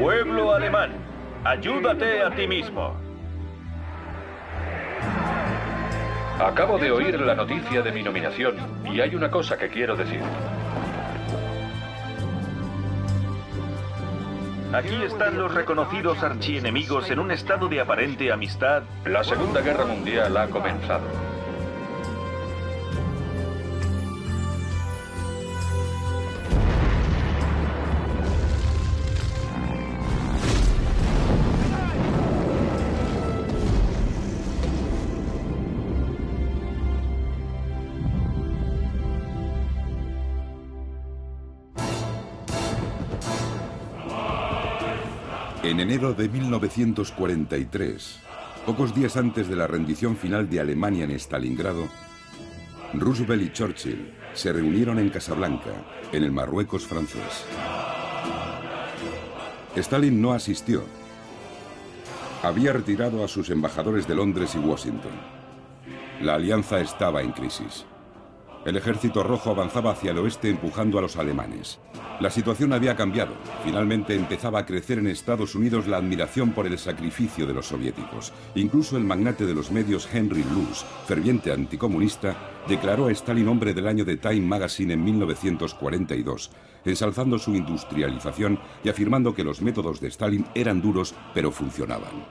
Pueblo alemán, ayúdate a ti mismo. Acabo de oír la noticia de mi nominación y hay una cosa que quiero decir. Aquí están los reconocidos archienemigos en un estado de aparente amistad. La Segunda Guerra Mundial ha comenzado. Enero de 1943, pocos días antes de la rendición final de Alemania en Stalingrado, Roosevelt y Churchill se reunieron en Casablanca, en el Marruecos francés. Stalin no asistió. Había retirado a sus embajadores de Londres y Washington. La alianza estaba en crisis. El ejército rojo avanzaba hacia el oeste empujando a los alemanes. La situación había cambiado. Finalmente empezaba a crecer en Estados Unidos la admiración por el sacrificio de los soviéticos. Incluso el magnate de los medios Henry Luce, ferviente anticomunista, declaró a Stalin hombre del año de Time Magazine en 1942, ensalzando su industrialización y afirmando que los métodos de Stalin eran duros pero funcionaban.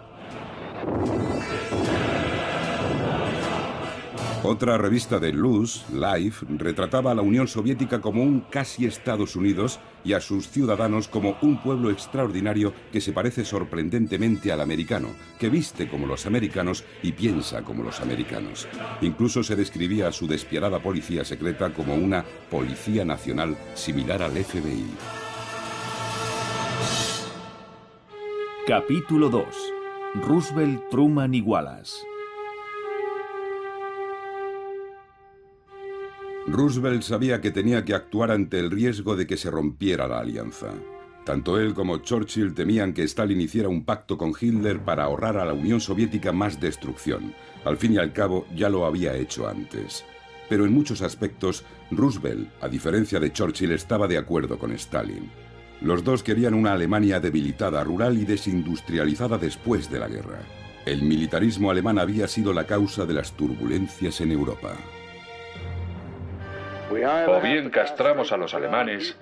Otra revista de Luz, Life, retrataba a la Unión Soviética como un casi Estados Unidos y a sus ciudadanos como un pueblo extraordinario que se parece sorprendentemente al americano, que viste como los americanos y piensa como los americanos. Incluso se describía a su despiadada policía secreta como una policía nacional similar al FBI. Capítulo 2. Roosevelt, Truman y Wallace. Roosevelt sabía que tenía que actuar ante el riesgo de que se rompiera la alianza. Tanto él como Churchill temían que Stalin hiciera un pacto con Hitler para ahorrar a la Unión Soviética más destrucción. Al fin y al cabo, ya lo había hecho antes. Pero en muchos aspectos, Roosevelt, a diferencia de Churchill, estaba de acuerdo con Stalin. Los dos querían una Alemania debilitada, rural y desindustrializada después de la guerra. El militarismo alemán había sido la causa de las turbulencias en Europa. O bien castramos a los alemanes,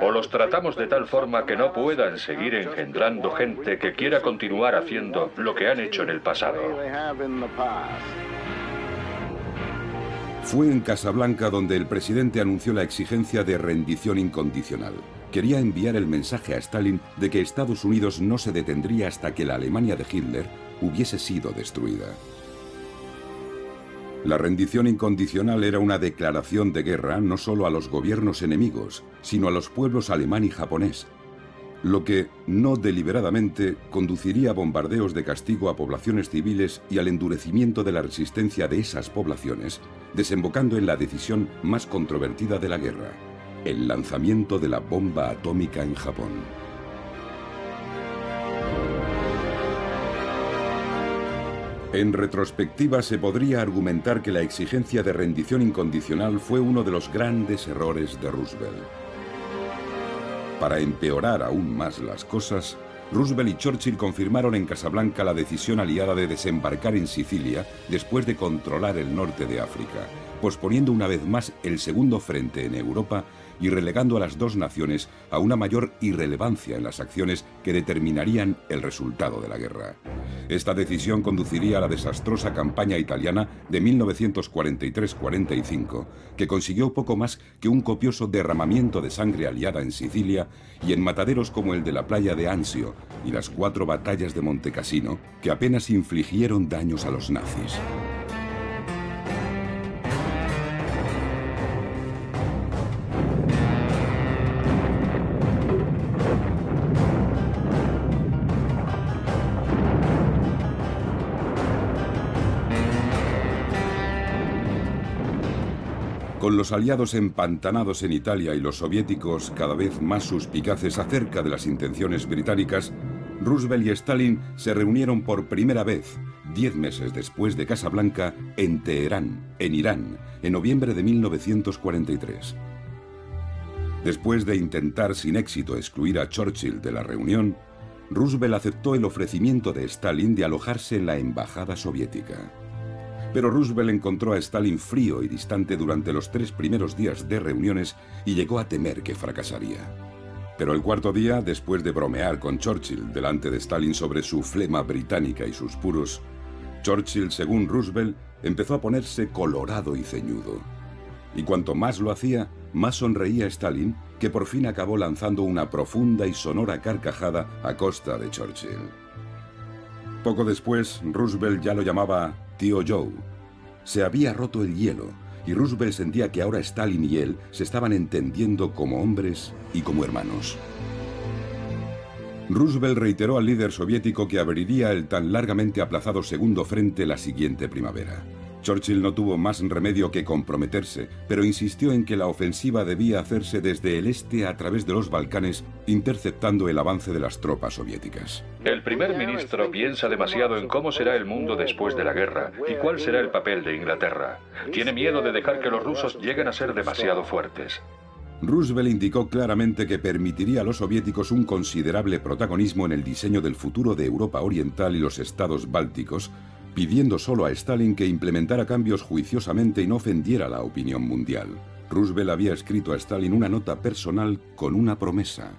o los tratamos de tal forma que no puedan seguir engendrando gente que quiera continuar haciendo lo que han hecho en el pasado. Fue en Casablanca donde el presidente anunció la exigencia de rendición incondicional. Quería enviar el mensaje a Stalin de que Estados Unidos no se detendría hasta que la Alemania de Hitler hubiese sido destruida. La rendición incondicional era una declaración de guerra no solo a los gobiernos enemigos, sino a los pueblos alemán y japonés, lo que, no deliberadamente, conduciría a bombardeos de castigo a poblaciones civiles y al endurecimiento de la resistencia de esas poblaciones, desembocando en la decisión más controvertida de la guerra, el lanzamiento de la bomba atómica en Japón. En retrospectiva se podría argumentar que la exigencia de rendición incondicional fue uno de los grandes errores de Roosevelt. Para empeorar aún más las cosas, Roosevelt y Churchill confirmaron en Casablanca la decisión aliada de desembarcar en Sicilia después de controlar el norte de África, posponiendo una vez más el segundo frente en Europa y relegando a las dos naciones a una mayor irrelevancia en las acciones que determinarían el resultado de la guerra. Esta decisión conduciría a la desastrosa campaña italiana de 1943-45, que consiguió poco más que un copioso derramamiento de sangre aliada en Sicilia y en mataderos como el de la playa de Anzio y las cuatro batallas de Montecassino, que apenas infligieron daños a los nazis. Los aliados empantanados en Italia y los soviéticos cada vez más suspicaces acerca de las intenciones británicas, Roosevelt y Stalin se reunieron por primera vez, diez meses después de Casablanca, en Teherán, en Irán, en noviembre de 1943. Después de intentar sin éxito excluir a Churchill de la reunión, Roosevelt aceptó el ofrecimiento de Stalin de alojarse en la embajada soviética. Pero Roosevelt encontró a Stalin frío y distante durante los tres primeros días de reuniones y llegó a temer que fracasaría. Pero el cuarto día, después de bromear con Churchill delante de Stalin sobre su flema británica y sus puros, Churchill, según Roosevelt, empezó a ponerse colorado y ceñudo. Y cuanto más lo hacía, más sonreía Stalin, que por fin acabó lanzando una profunda y sonora carcajada a costa de Churchill. Poco después, Roosevelt ya lo llamaba Tío Joe. Se había roto el hielo y Roosevelt sentía que ahora Stalin y él se estaban entendiendo como hombres y como hermanos. Roosevelt reiteró al líder soviético que abriría el tan largamente aplazado segundo frente la siguiente primavera. Churchill no tuvo más remedio que comprometerse, pero insistió en que la ofensiva debía hacerse desde el este a través de los Balcanes, interceptando el avance de las tropas soviéticas. El primer ministro piensa demasiado en cómo será el mundo después de la guerra y cuál será el papel de Inglaterra. Tiene miedo de dejar que los rusos lleguen a ser demasiado fuertes. Roosevelt indicó claramente que permitiría a los soviéticos un considerable protagonismo en el diseño del futuro de Europa Oriental y los estados bálticos, pidiendo solo a Stalin que implementara cambios juiciosamente y no ofendiera la opinión mundial. Roosevelt había escrito a Stalin una nota personal con una promesa.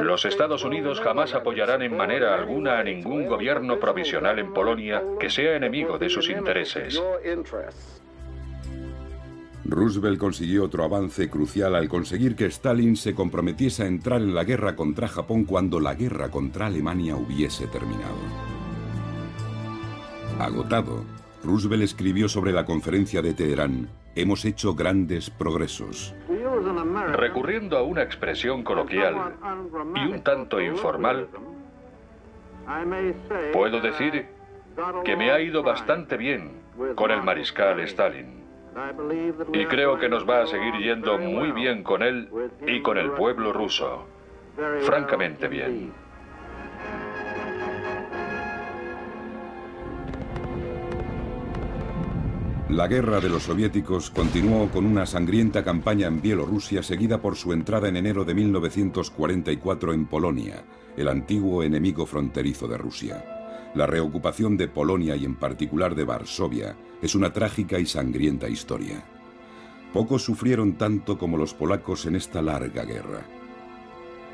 Los Estados Unidos jamás apoyarán en manera alguna a ningún gobierno provisional en Polonia que sea enemigo de sus intereses. Roosevelt consiguió otro avance crucial al conseguir que Stalin se comprometiese a entrar en la guerra contra Japón cuando la guerra contra Alemania hubiese terminado. Agotado, Roosevelt escribió sobre la conferencia de Teherán, hemos hecho grandes progresos. Recurriendo a una expresión coloquial y un tanto informal, puedo decir que me ha ido bastante bien con el mariscal Stalin. Y creo que nos va a seguir yendo muy bien con él y con el pueblo ruso. Francamente bien. La guerra de los soviéticos continuó con una sangrienta campaña en Bielorrusia seguida por su entrada en enero de 1944 en Polonia, el antiguo enemigo fronterizo de Rusia. La reocupación de Polonia y en particular de Varsovia es una trágica y sangrienta historia. Pocos sufrieron tanto como los polacos en esta larga guerra.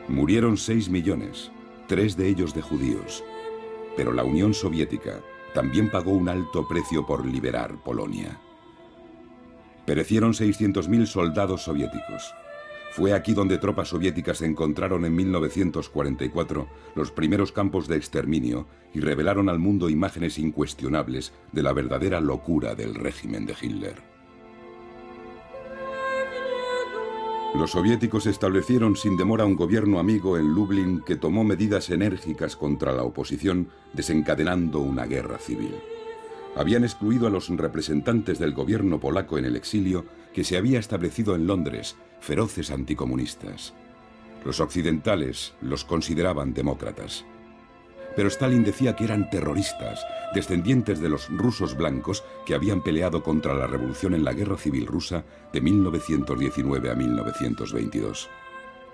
Murieron 6 millones, tres de ellos de judíos, pero la Unión Soviética también pagó un alto precio por liberar Polonia. Perecieron 600.000 soldados soviéticos. Fue aquí donde tropas soviéticas encontraron en 1944 los primeros campos de exterminio y revelaron al mundo imágenes incuestionables de la verdadera locura del régimen de Hitler. Los soviéticos establecieron sin demora un gobierno amigo en Lublin que tomó medidas enérgicas contra la oposición, desencadenando una guerra civil. Habían excluido a los representantes del gobierno polaco en el exilio que se había establecido en Londres, feroces anticomunistas. Los occidentales los consideraban demócratas pero Stalin decía que eran terroristas, descendientes de los rusos blancos que habían peleado contra la revolución en la Guerra Civil Rusa de 1919 a 1922.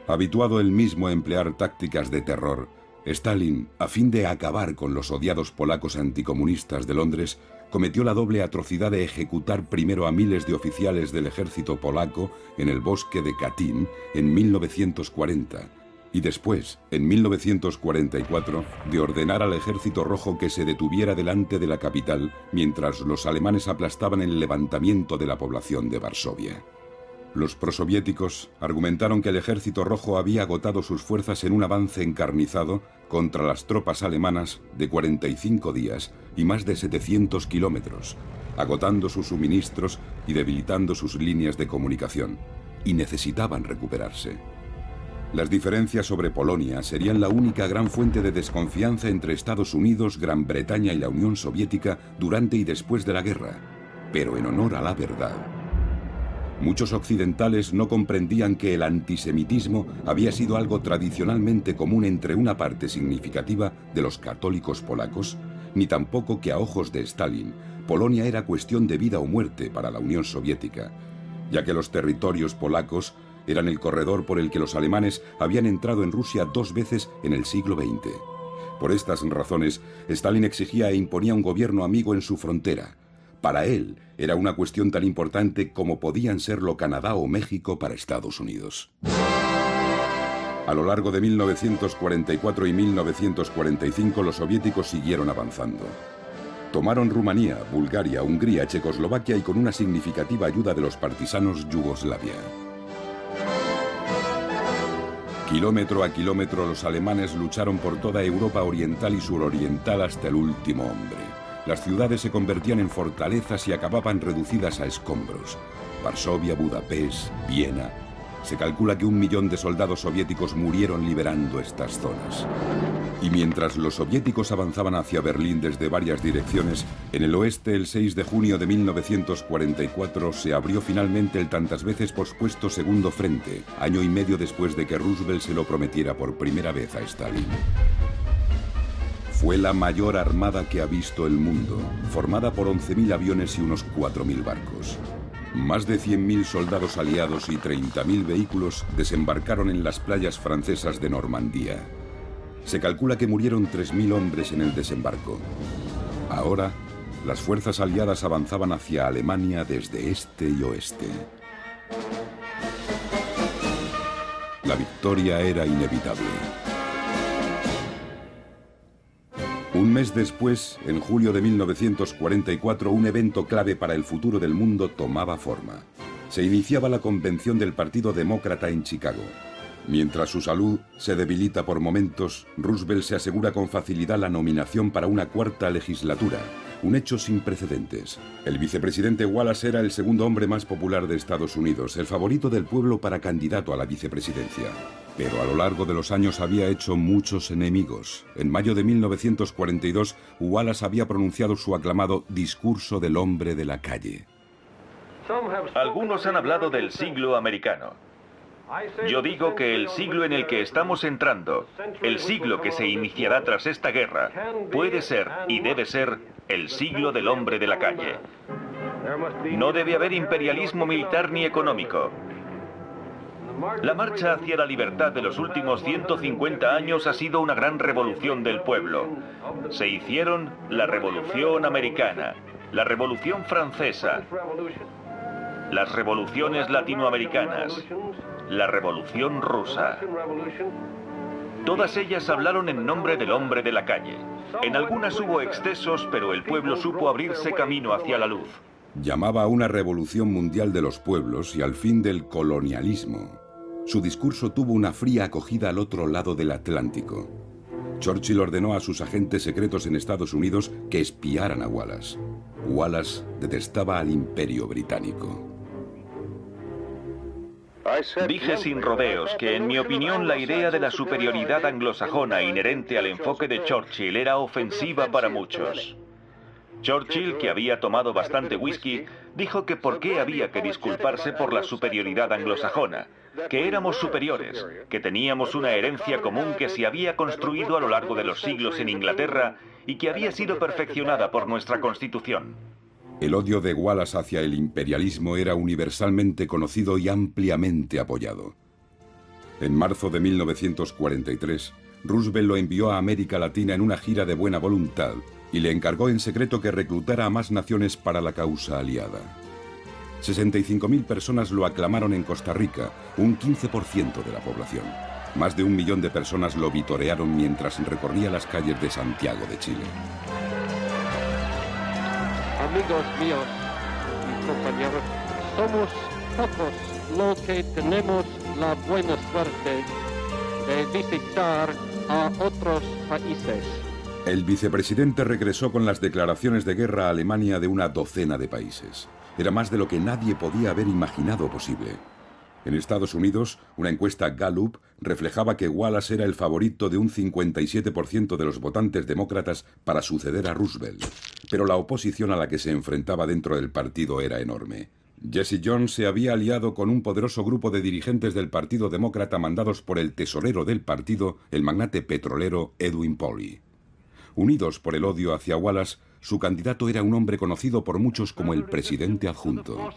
Habituado él mismo a emplear tácticas de terror, Stalin, a fin de acabar con los odiados polacos anticomunistas de Londres, cometió la doble atrocidad de ejecutar primero a miles de oficiales del ejército polaco en el bosque de Katyn en 1940 y después, en 1944, de ordenar al ejército rojo que se detuviera delante de la capital mientras los alemanes aplastaban el levantamiento de la población de Varsovia. Los prosoviéticos argumentaron que el ejército rojo había agotado sus fuerzas en un avance encarnizado contra las tropas alemanas de 45 días y más de 700 kilómetros, agotando sus suministros y debilitando sus líneas de comunicación, y necesitaban recuperarse. Las diferencias sobre Polonia serían la única gran fuente de desconfianza entre Estados Unidos, Gran Bretaña y la Unión Soviética durante y después de la guerra, pero en honor a la verdad. Muchos occidentales no comprendían que el antisemitismo había sido algo tradicionalmente común entre una parte significativa de los católicos polacos, ni tampoco que a ojos de Stalin, Polonia era cuestión de vida o muerte para la Unión Soviética, ya que los territorios polacos eran el corredor por el que los alemanes habían entrado en Rusia dos veces en el siglo XX. Por estas razones, Stalin exigía e imponía un gobierno amigo en su frontera. Para él, era una cuestión tan importante como podían serlo Canadá o México para Estados Unidos. A lo largo de 1944 y 1945 los soviéticos siguieron avanzando. Tomaron Rumanía, Bulgaria, Hungría, Checoslovaquia y con una significativa ayuda de los partisanos Yugoslavia. Kilómetro a kilómetro los alemanes lucharon por toda Europa oriental y suroriental hasta el último hombre. Las ciudades se convertían en fortalezas y acababan reducidas a escombros. Varsovia, Budapest, Viena, se calcula que un millón de soldados soviéticos murieron liberando estas zonas. Y mientras los soviéticos avanzaban hacia Berlín desde varias direcciones, en el oeste el 6 de junio de 1944 se abrió finalmente el tantas veces pospuesto segundo frente, año y medio después de que Roosevelt se lo prometiera por primera vez a Stalin. Fue la mayor armada que ha visto el mundo, formada por 11.000 aviones y unos 4.000 barcos. Más de 100.000 soldados aliados y 30.000 vehículos desembarcaron en las playas francesas de Normandía. Se calcula que murieron 3.000 hombres en el desembarco. Ahora, las fuerzas aliadas avanzaban hacia Alemania desde este y oeste. La victoria era inevitable. Un mes después, en julio de 1944, un evento clave para el futuro del mundo tomaba forma. Se iniciaba la convención del Partido Demócrata en Chicago. Mientras su salud se debilita por momentos, Roosevelt se asegura con facilidad la nominación para una cuarta legislatura, un hecho sin precedentes. El vicepresidente Wallace era el segundo hombre más popular de Estados Unidos, el favorito del pueblo para candidato a la vicepresidencia. Pero a lo largo de los años había hecho muchos enemigos. En mayo de 1942, Wallace había pronunciado su aclamado Discurso del hombre de la calle. Algunos han hablado del siglo americano. Yo digo que el siglo en el que estamos entrando, el siglo que se iniciará tras esta guerra, puede ser y debe ser el siglo del hombre de la calle. No debe haber imperialismo militar ni económico. La marcha hacia la libertad de los últimos 150 años ha sido una gran revolución del pueblo. Se hicieron la revolución americana, la revolución francesa, las revoluciones latinoamericanas, la revolución rusa. Todas ellas hablaron en nombre del hombre de la calle. En algunas hubo excesos, pero el pueblo supo abrirse camino hacia la luz. Llamaba a una revolución mundial de los pueblos y al fin del colonialismo. Su discurso tuvo una fría acogida al otro lado del Atlántico. Churchill ordenó a sus agentes secretos en Estados Unidos que espiaran a Wallace. Wallace detestaba al imperio británico. Dije sin rodeos que, en mi opinión, la idea de la superioridad anglosajona inherente al enfoque de Churchill era ofensiva para muchos. Churchill, que había tomado bastante whisky, dijo que por qué había que disculparse por la superioridad anglosajona, que éramos superiores, que teníamos una herencia común que se había construido a lo largo de los siglos en Inglaterra y que había sido perfeccionada por nuestra Constitución. El odio de Wallace hacia el imperialismo era universalmente conocido y ampliamente apoyado. En marzo de 1943, Roosevelt lo envió a América Latina en una gira de buena voluntad y le encargó en secreto que reclutara a más naciones para la causa aliada. 65.000 personas lo aclamaron en Costa Rica, un 15% de la población. Más de un millón de personas lo vitorearon mientras recorría las calles de Santiago de Chile. Amigos míos y compañeros, somos pocos los que tenemos la buena suerte de visitar a otros países. El vicepresidente regresó con las declaraciones de guerra a Alemania de una docena de países. Era más de lo que nadie podía haber imaginado posible. En Estados Unidos, una encuesta Gallup reflejaba que Wallace era el favorito de un 57% de los votantes demócratas para suceder a Roosevelt, pero la oposición a la que se enfrentaba dentro del partido era enorme. Jesse Jones se había aliado con un poderoso grupo de dirigentes del Partido Demócrata mandados por el tesorero del partido, el magnate petrolero Edwin Pauley. Unidos por el odio hacia Wallace, su candidato era un hombre conocido por muchos como el presidente adjunto.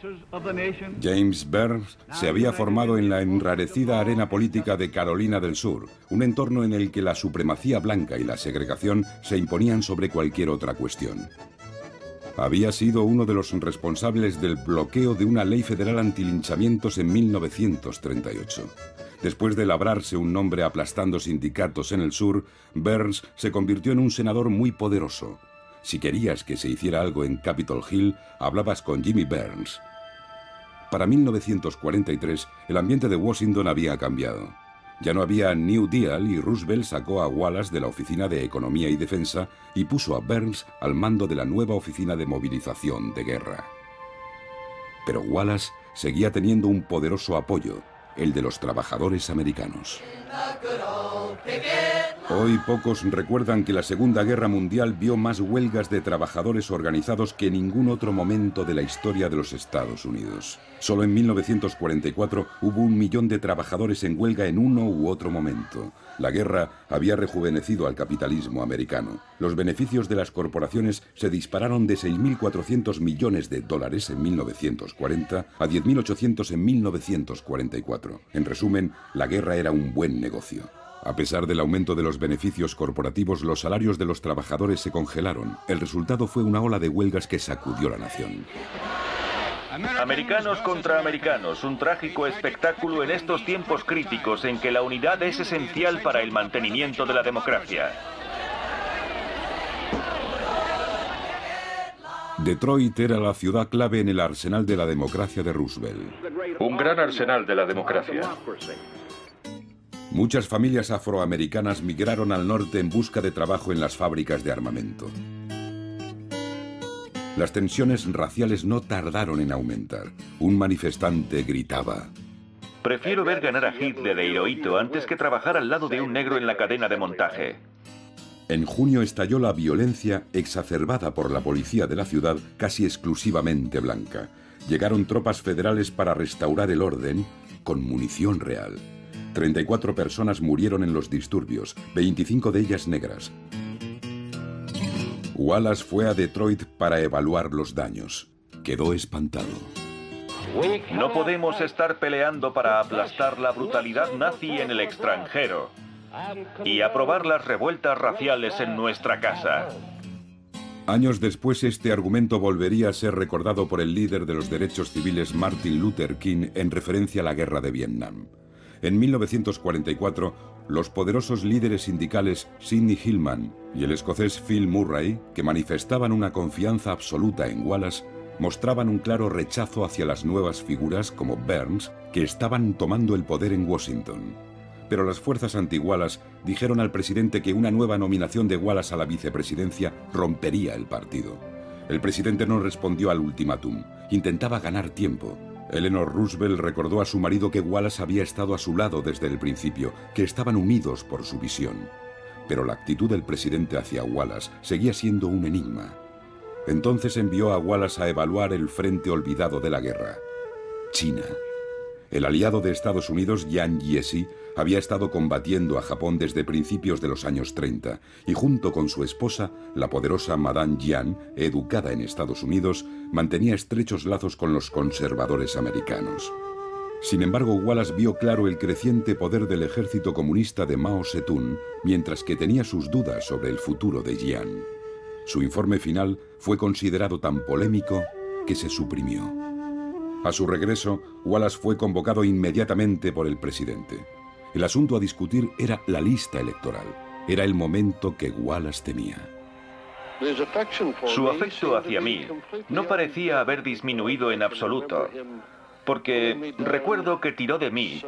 James Burns se había formado en la enrarecida arena política de Carolina del Sur, un entorno en el que la supremacía blanca y la segregación se imponían sobre cualquier otra cuestión. Había sido uno de los responsables del bloqueo de una ley federal antilinchamientos en 1938. Después de labrarse un nombre aplastando sindicatos en el sur, Burns se convirtió en un senador muy poderoso. Si querías que se hiciera algo en Capitol Hill, hablabas con Jimmy Burns. Para 1943, el ambiente de Washington había cambiado. Ya no había New Deal y Roosevelt sacó a Wallace de la Oficina de Economía y Defensa y puso a Burns al mando de la nueva Oficina de Movilización de Guerra. Pero Wallace seguía teniendo un poderoso apoyo, el de los trabajadores americanos. Hoy pocos recuerdan que la Segunda Guerra Mundial vio más huelgas de trabajadores organizados que ningún otro momento de la historia de los Estados Unidos. Solo en 1944 hubo un millón de trabajadores en huelga en uno u otro momento. La guerra había rejuvenecido al capitalismo americano. Los beneficios de las corporaciones se dispararon de 6.400 millones de dólares en 1940 a 10.800 en 1944. En resumen, la guerra era un buen negocio. A pesar del aumento de los beneficios corporativos, los salarios de los trabajadores se congelaron. El resultado fue una ola de huelgas que sacudió la nación. Americanos contra americanos, un trágico espectáculo en estos tiempos críticos en que la unidad es esencial para el mantenimiento de la democracia. Detroit era la ciudad clave en el arsenal de la democracia de Roosevelt. Un gran arsenal de la democracia. Muchas familias afroamericanas migraron al norte en busca de trabajo en las fábricas de armamento. Las tensiones raciales no tardaron en aumentar. Un manifestante gritaba. Prefiero ver ganar a Hitler de Hirohito antes que trabajar al lado de un negro en la cadena de montaje. En junio estalló la violencia exacerbada por la policía de la ciudad casi exclusivamente blanca. Llegaron tropas federales para restaurar el orden con munición real. 34 personas murieron en los disturbios, 25 de ellas negras. Wallace fue a Detroit para evaluar los daños. Quedó espantado. No podemos estar peleando para aplastar la brutalidad nazi en el extranjero y aprobar las revueltas raciales en nuestra casa. Años después este argumento volvería a ser recordado por el líder de los derechos civiles Martin Luther King en referencia a la guerra de Vietnam. En 1944, los poderosos líderes sindicales Sidney Hillman y el escocés Phil Murray, que manifestaban una confianza absoluta en Wallace, mostraban un claro rechazo hacia las nuevas figuras como Burns, que estaban tomando el poder en Washington. Pero las fuerzas anti-Wallace dijeron al presidente que una nueva nominación de Wallace a la vicepresidencia rompería el partido. El presidente no respondió al ultimátum, intentaba ganar tiempo, Eleanor Roosevelt recordó a su marido que Wallace había estado a su lado desde el principio, que estaban unidos por su visión. Pero la actitud del presidente hacia Wallace seguía siendo un enigma. Entonces envió a Wallace a evaluar el frente olvidado de la guerra, China. El aliado de Estados Unidos, Yang Jiechi, había estado combatiendo a Japón desde principios de los años 30 y junto con su esposa, la poderosa Madame Jian, educada en Estados Unidos, mantenía estrechos lazos con los conservadores americanos. Sin embargo, Wallace vio claro el creciente poder del ejército comunista de Mao Zedong, mientras que tenía sus dudas sobre el futuro de Jian. Su informe final fue considerado tan polémico que se suprimió. A su regreso, Wallace fue convocado inmediatamente por el presidente. El asunto a discutir era la lista electoral. Era el momento que Wallace temía. Su afecto hacia mí no parecía haber disminuido en absoluto, porque recuerdo que tiró de mí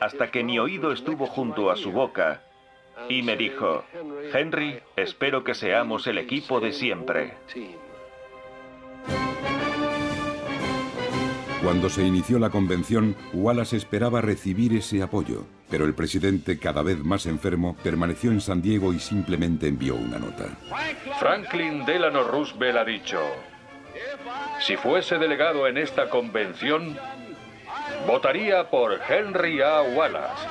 hasta que mi oído estuvo junto a su boca y me dijo, Henry, espero que seamos el equipo de siempre. Cuando se inició la convención, Wallace esperaba recibir ese apoyo, pero el presidente, cada vez más enfermo, permaneció en San Diego y simplemente envió una nota. Franklin Delano Roosevelt ha dicho, si fuese delegado en esta convención, votaría por Henry A. Wallace.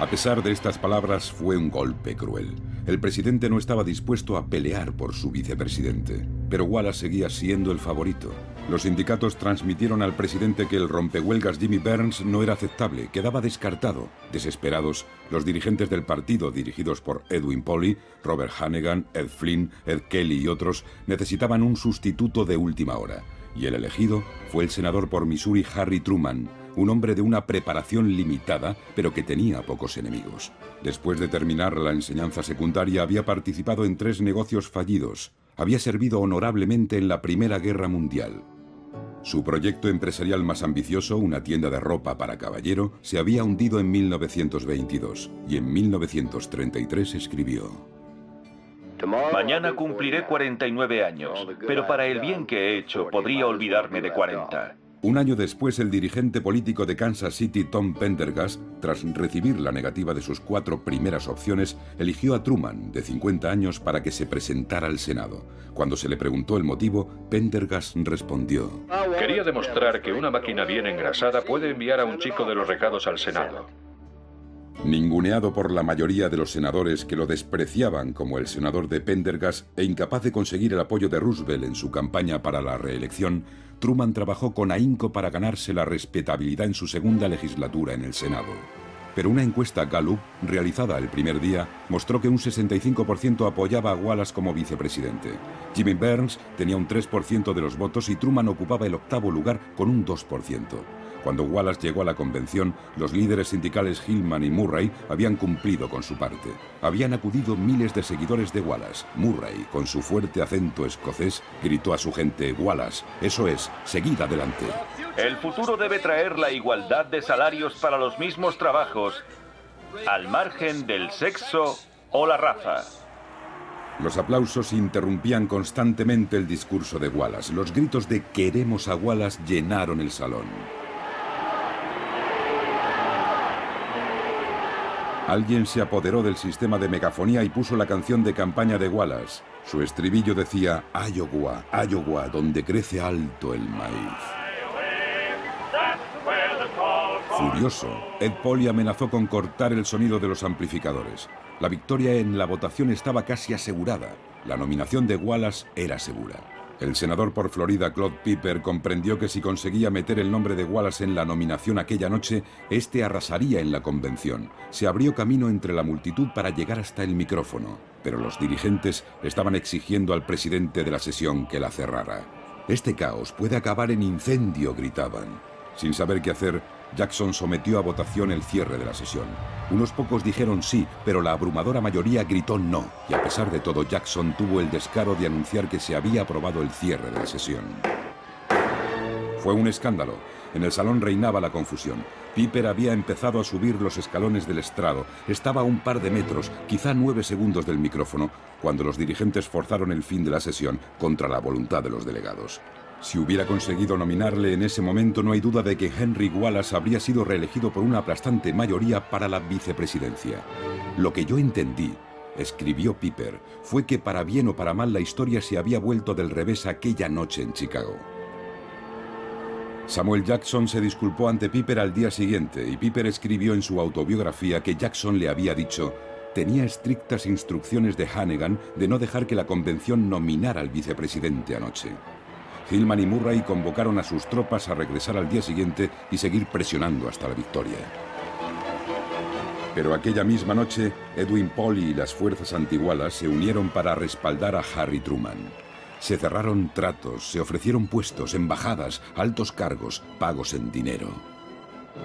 A pesar de estas palabras, fue un golpe cruel. El presidente no estaba dispuesto a pelear por su vicepresidente, pero Wallace seguía siendo el favorito. Los sindicatos transmitieron al presidente que el rompehuelgas Jimmy Burns no era aceptable, quedaba descartado. Desesperados, los dirigentes del partido, dirigidos por Edwin Polly, Robert Hannigan, Ed Flynn, Ed Kelly y otros, necesitaban un sustituto de última hora. Y el elegido fue el senador por Missouri Harry Truman, un hombre de una preparación limitada, pero que tenía pocos enemigos. Después de terminar la enseñanza secundaria había participado en tres negocios fallidos, había servido honorablemente en la Primera Guerra Mundial. Su proyecto empresarial más ambicioso, una tienda de ropa para caballero, se había hundido en 1922 y en 1933 escribió. Mañana cumpliré 49 años, pero para el bien que he hecho podría olvidarme de 40. Un año después, el dirigente político de Kansas City, Tom Pendergast, tras recibir la negativa de sus cuatro primeras opciones, eligió a Truman, de 50 años, para que se presentara al Senado. Cuando se le preguntó el motivo, Pendergast respondió: Quería demostrar que una máquina bien engrasada puede enviar a un chico de los recados al Senado. Ninguneado por la mayoría de los senadores que lo despreciaban como el senador de Pendergast e incapaz de conseguir el apoyo de Roosevelt en su campaña para la reelección, Truman trabajó con ahínco para ganarse la respetabilidad en su segunda legislatura en el Senado. Pero una encuesta Gallup, realizada el primer día, mostró que un 65% apoyaba a Wallace como vicepresidente. Jimmy Burns tenía un 3% de los votos y Truman ocupaba el octavo lugar con un 2%. Cuando Wallace llegó a la convención, los líderes sindicales Hillman y Murray habían cumplido con su parte. Habían acudido miles de seguidores de Wallace. Murray, con su fuerte acento escocés, gritó a su gente, Wallace, eso es, seguid adelante. El futuro debe traer la igualdad de salarios para los mismos trabajos, al margen del sexo o la raza. Los aplausos interrumpían constantemente el discurso de Wallace. Los gritos de queremos a Wallace llenaron el salón. Alguien se apoderó del sistema de megafonía y puso la canción de campaña de Wallace. Su estribillo decía, Iowa, Iowa, donde crece alto el maíz. Furioso, Ed Polly amenazó con cortar el sonido de los amplificadores. La victoria en la votación estaba casi asegurada. La nominación de Wallace era segura. El senador por Florida, Claude Piper, comprendió que si conseguía meter el nombre de Wallace en la nominación aquella noche, este arrasaría en la convención. Se abrió camino entre la multitud para llegar hasta el micrófono, pero los dirigentes estaban exigiendo al presidente de la sesión que la cerrara. Este caos puede acabar en incendio, gritaban. Sin saber qué hacer, Jackson sometió a votación el cierre de la sesión. Unos pocos dijeron sí, pero la abrumadora mayoría gritó no, y a pesar de todo Jackson tuvo el descaro de anunciar que se había aprobado el cierre de la sesión. Fue un escándalo. En el salón reinaba la confusión. Piper había empezado a subir los escalones del estrado. Estaba a un par de metros, quizá nueve segundos del micrófono, cuando los dirigentes forzaron el fin de la sesión contra la voluntad de los delegados. Si hubiera conseguido nominarle en ese momento, no hay duda de que Henry Wallace habría sido reelegido por una aplastante mayoría para la vicepresidencia. Lo que yo entendí, escribió Piper, fue que para bien o para mal la historia se había vuelto del revés aquella noche en Chicago. Samuel Jackson se disculpó ante Piper al día siguiente y Piper escribió en su autobiografía que Jackson le había dicho tenía estrictas instrucciones de Hannigan de no dejar que la convención nominara al vicepresidente anoche. Hillman y Murray convocaron a sus tropas a regresar al día siguiente y seguir presionando hasta la victoria. Pero aquella misma noche, Edwin Polly y las fuerzas antigualas se unieron para respaldar a Harry Truman. Se cerraron tratos, se ofrecieron puestos, embajadas, altos cargos, pagos en dinero.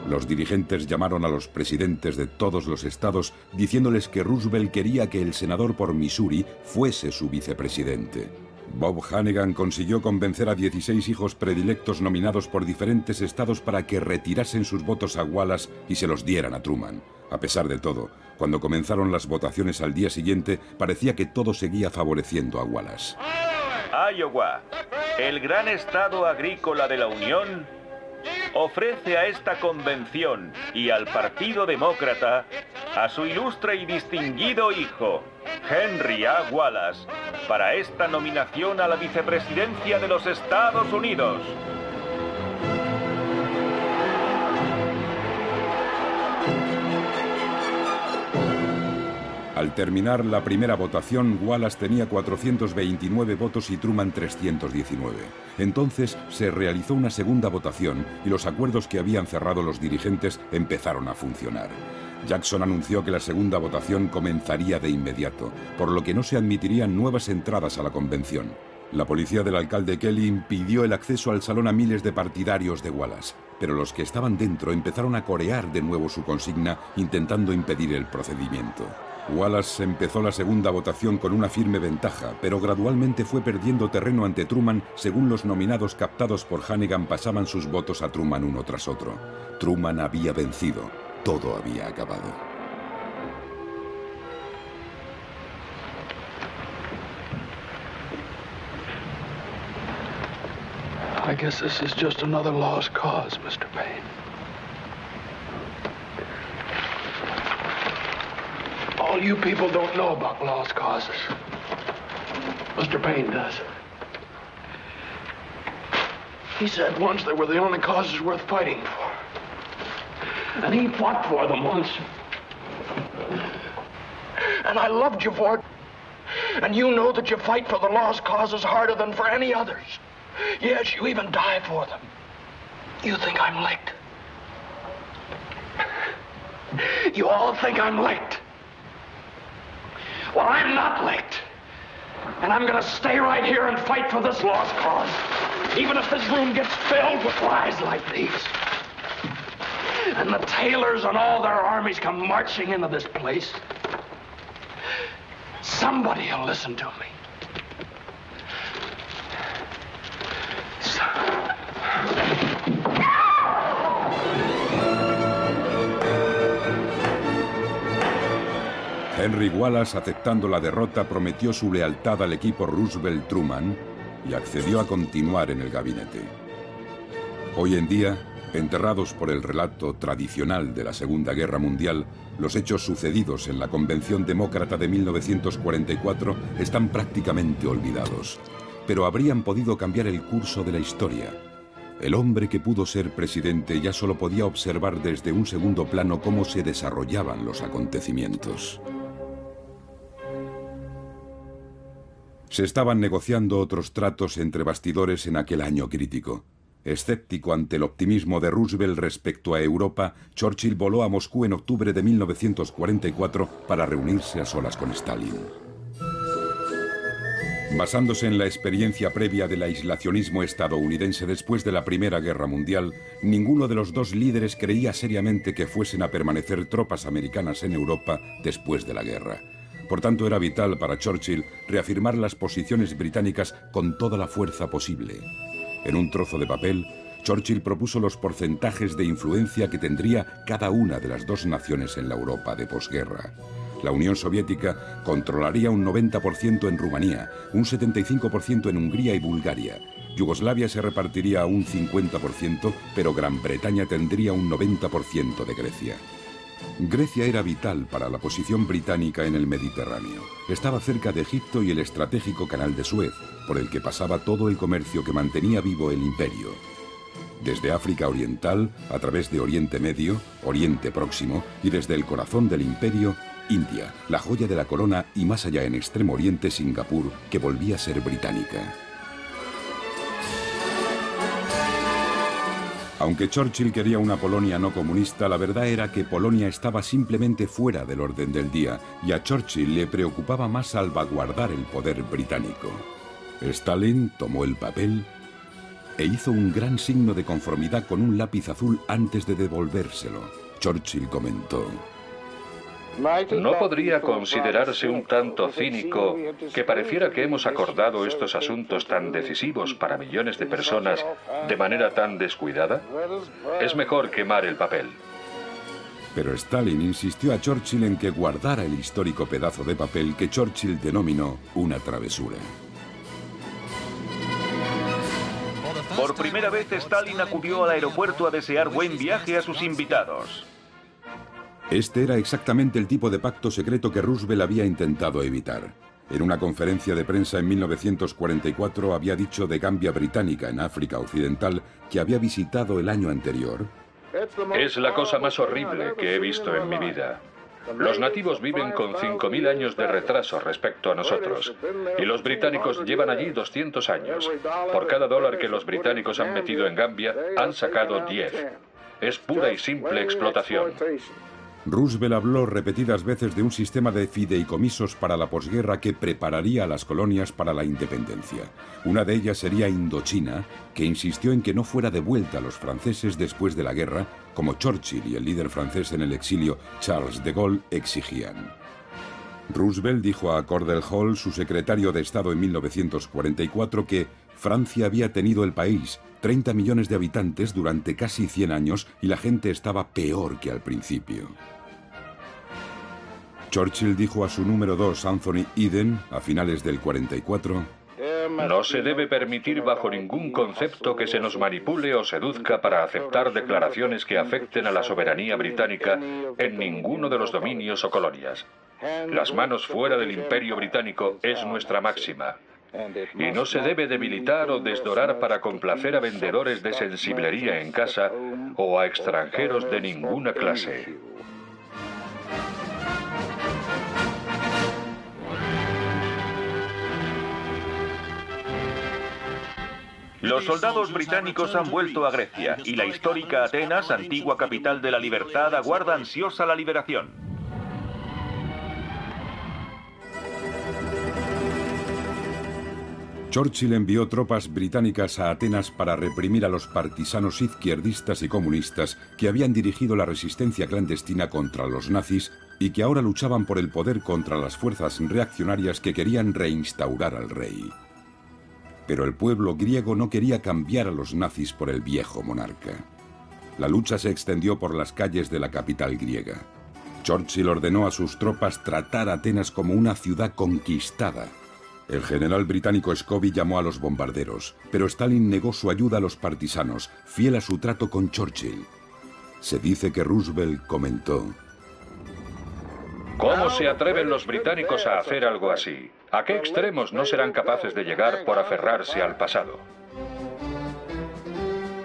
Los dirigentes llamaron a los presidentes de todos los estados diciéndoles que Roosevelt quería que el senador por Missouri fuese su vicepresidente. Bob Hannigan consiguió convencer a 16 hijos predilectos nominados por diferentes estados para que retirasen sus votos a Wallace y se los dieran a Truman. A pesar de todo, cuando comenzaron las votaciones al día siguiente, parecía que todo seguía favoreciendo a Wallace. Iowa, el gran estado agrícola de la Unión, ofrece a esta convención y al Partido Demócrata a su ilustre y distinguido hijo, Henry A. Wallace, para esta nominación a la vicepresidencia de los Estados Unidos. Al terminar la primera votación, Wallace tenía 429 votos y Truman 319. Entonces se realizó una segunda votación y los acuerdos que habían cerrado los dirigentes empezaron a funcionar. Jackson anunció que la segunda votación comenzaría de inmediato, por lo que no se admitirían nuevas entradas a la convención. La policía del alcalde Kelly impidió el acceso al salón a miles de partidarios de Wallace, pero los que estaban dentro empezaron a corear de nuevo su consigna intentando impedir el procedimiento. Wallace empezó la segunda votación con una firme ventaja, pero gradualmente fue perdiendo terreno ante Truman según los nominados captados por Hannigan pasaban sus votos a Truman uno tras otro. Truman había vencido, todo había acabado. I guess this is just another lost cause, Mr. Payne. All you people don't know about lost causes. Mr. Payne does. He said once they were the only causes worth fighting for. And he fought for them once. And I loved you for it. And you know that you fight for the lost causes harder than for any others. Yes, you even die for them. You think I'm licked. You all think I'm licked. Well, I'm not licked. And I'm to stay right here and fight for this lost cause. Even if this room gets filled with lies like these. And the Taylors and all their armies come marching into this place. Somebody will listen to me. Henry Wallace, aceptando la derrota, prometió su lealtad al equipo Roosevelt Truman y accedió a continuar en el gabinete. Hoy en día, enterrados por el relato tradicional de la Segunda Guerra Mundial, los hechos sucedidos en la Convención Demócrata de 1944 están prácticamente olvidados, pero habrían podido cambiar el curso de la historia. El hombre que pudo ser presidente ya solo podía observar desde un segundo plano cómo se desarrollaban los acontecimientos. Se estaban negociando otros tratos entre bastidores en aquel año crítico. Escéptico ante el optimismo de Roosevelt respecto a Europa, Churchill voló a Moscú en octubre de 1944 para reunirse a solas con Stalin. Basándose en la experiencia previa del aislacionismo estadounidense después de la Primera Guerra Mundial, ninguno de los dos líderes creía seriamente que fuesen a permanecer tropas americanas en Europa después de la guerra. Por tanto, era vital para Churchill reafirmar las posiciones británicas con toda la fuerza posible. En un trozo de papel, Churchill propuso los porcentajes de influencia que tendría cada una de las dos naciones en la Europa de posguerra. La Unión Soviética controlaría un 90% en Rumanía, un 75% en Hungría y Bulgaria. Yugoslavia se repartiría un 50%, pero Gran Bretaña tendría un 90% de Grecia. Grecia era vital para la posición británica en el Mediterráneo. Estaba cerca de Egipto y el estratégico Canal de Suez, por el que pasaba todo el comercio que mantenía vivo el imperio. Desde África Oriental, a través de Oriente Medio, Oriente Próximo y desde el corazón del imperio, India, la joya de la corona y más allá en Extremo Oriente Singapur, que volvía a ser británica. Aunque Churchill quería una Polonia no comunista, la verdad era que Polonia estaba simplemente fuera del orden del día y a Churchill le preocupaba más salvaguardar el poder británico. Stalin tomó el papel e hizo un gran signo de conformidad con un lápiz azul antes de devolvérselo. Churchill comentó, ¿No podría considerarse un tanto cínico que pareciera que hemos acordado estos asuntos tan decisivos para millones de personas de manera tan descuidada? Es mejor quemar el papel. Pero Stalin insistió a Churchill en que guardara el histórico pedazo de papel que Churchill denominó una travesura. Por primera vez Stalin acudió al aeropuerto a desear buen viaje a sus invitados. Este era exactamente el tipo de pacto secreto que Roosevelt había intentado evitar. En una conferencia de prensa en 1944 había dicho de Gambia Británica en África Occidental que había visitado el año anterior. Es la cosa más horrible que he visto en mi vida. Los nativos viven con 5.000 años de retraso respecto a nosotros. Y los británicos llevan allí 200 años. Por cada dólar que los británicos han metido en Gambia, han sacado 10. Es pura y simple explotación. Roosevelt habló repetidas veces de un sistema de fideicomisos para la posguerra que prepararía a las colonias para la independencia. Una de ellas sería Indochina, que insistió en que no fuera devuelta a los franceses después de la guerra, como Churchill y el líder francés en el exilio Charles de Gaulle exigían. Roosevelt dijo a Cordell Hall, su secretario de Estado en 1944, que Francia había tenido el país, 30 millones de habitantes durante casi 100 años y la gente estaba peor que al principio. Churchill dijo a su número 2, Anthony Eden, a finales del 44, no se debe permitir bajo ningún concepto que se nos manipule o seduzca para aceptar declaraciones que afecten a la soberanía británica en ninguno de los dominios o colonias. Las manos fuera del imperio británico es nuestra máxima. Y no se debe debilitar o desdorar para complacer a vendedores de sensiblería en casa o a extranjeros de ninguna clase. Los soldados británicos han vuelto a Grecia y la histórica Atenas, antigua capital de la libertad, aguarda ansiosa la liberación. Churchill envió tropas británicas a Atenas para reprimir a los partisanos izquierdistas y comunistas que habían dirigido la resistencia clandestina contra los nazis y que ahora luchaban por el poder contra las fuerzas reaccionarias que querían reinstaurar al rey. Pero el pueblo griego no quería cambiar a los nazis por el viejo monarca. La lucha se extendió por las calles de la capital griega. Churchill ordenó a sus tropas tratar a Atenas como una ciudad conquistada. El general británico Scobie llamó a los bombarderos, pero Stalin negó su ayuda a los partisanos, fiel a su trato con Churchill. Se dice que Roosevelt comentó, ¿Cómo se atreven los británicos a hacer algo así? ¿A qué extremos no serán capaces de llegar por aferrarse al pasado?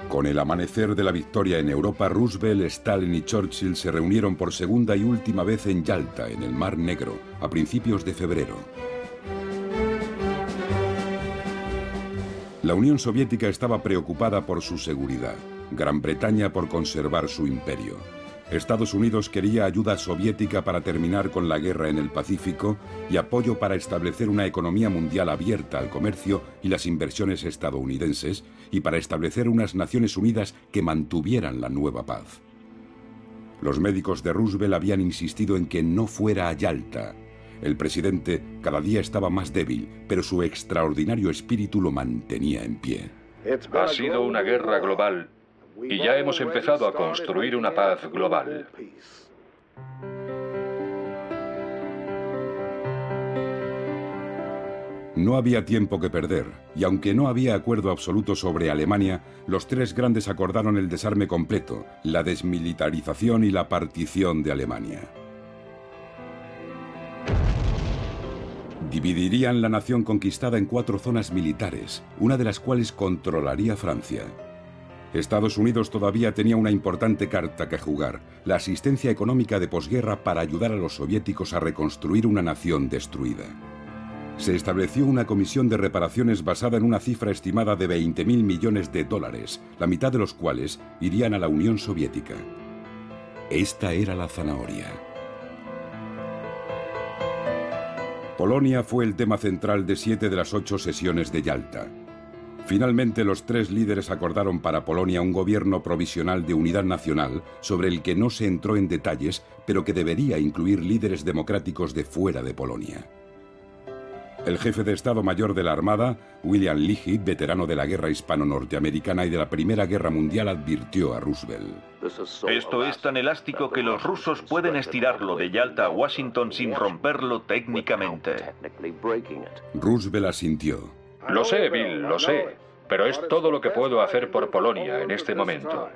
Con el amanecer de la victoria en Europa, Roosevelt, Stalin y Churchill se reunieron por segunda y última vez en Yalta, en el Mar Negro, a principios de febrero. La Unión Soviética estaba preocupada por su seguridad, Gran Bretaña por conservar su imperio. Estados Unidos quería ayuda soviética para terminar con la guerra en el Pacífico y apoyo para establecer una economía mundial abierta al comercio y las inversiones estadounidenses y para establecer unas Naciones Unidas que mantuvieran la nueva paz. Los médicos de Roosevelt habían insistido en que no fuera a Yalta. El presidente cada día estaba más débil, pero su extraordinario espíritu lo mantenía en pie. Ha sido una guerra global y ya hemos empezado a construir una paz global. No había tiempo que perder, y aunque no había acuerdo absoluto sobre Alemania, los tres grandes acordaron el desarme completo, la desmilitarización y la partición de Alemania. Dividirían la nación conquistada en cuatro zonas militares, una de las cuales controlaría Francia. Estados Unidos todavía tenía una importante carta que jugar, la asistencia económica de posguerra para ayudar a los soviéticos a reconstruir una nación destruida. Se estableció una comisión de reparaciones basada en una cifra estimada de 20.000 millones de dólares, la mitad de los cuales irían a la Unión Soviética. Esta era la zanahoria. Polonia fue el tema central de siete de las ocho sesiones de Yalta. Finalmente, los tres líderes acordaron para Polonia un gobierno provisional de unidad nacional sobre el que no se entró en detalles, pero que debería incluir líderes democráticos de fuera de Polonia. El jefe de Estado Mayor de la Armada, William Leahy, veterano de la Guerra Hispano-Norteamericana y de la Primera Guerra Mundial, advirtió a Roosevelt. Esto es tan elástico que los rusos pueden estirarlo de Yalta a Washington sin romperlo técnicamente. Roosevelt asintió. Lo sé, Bill, lo sé, pero es todo lo que puedo hacer por Polonia en este momento.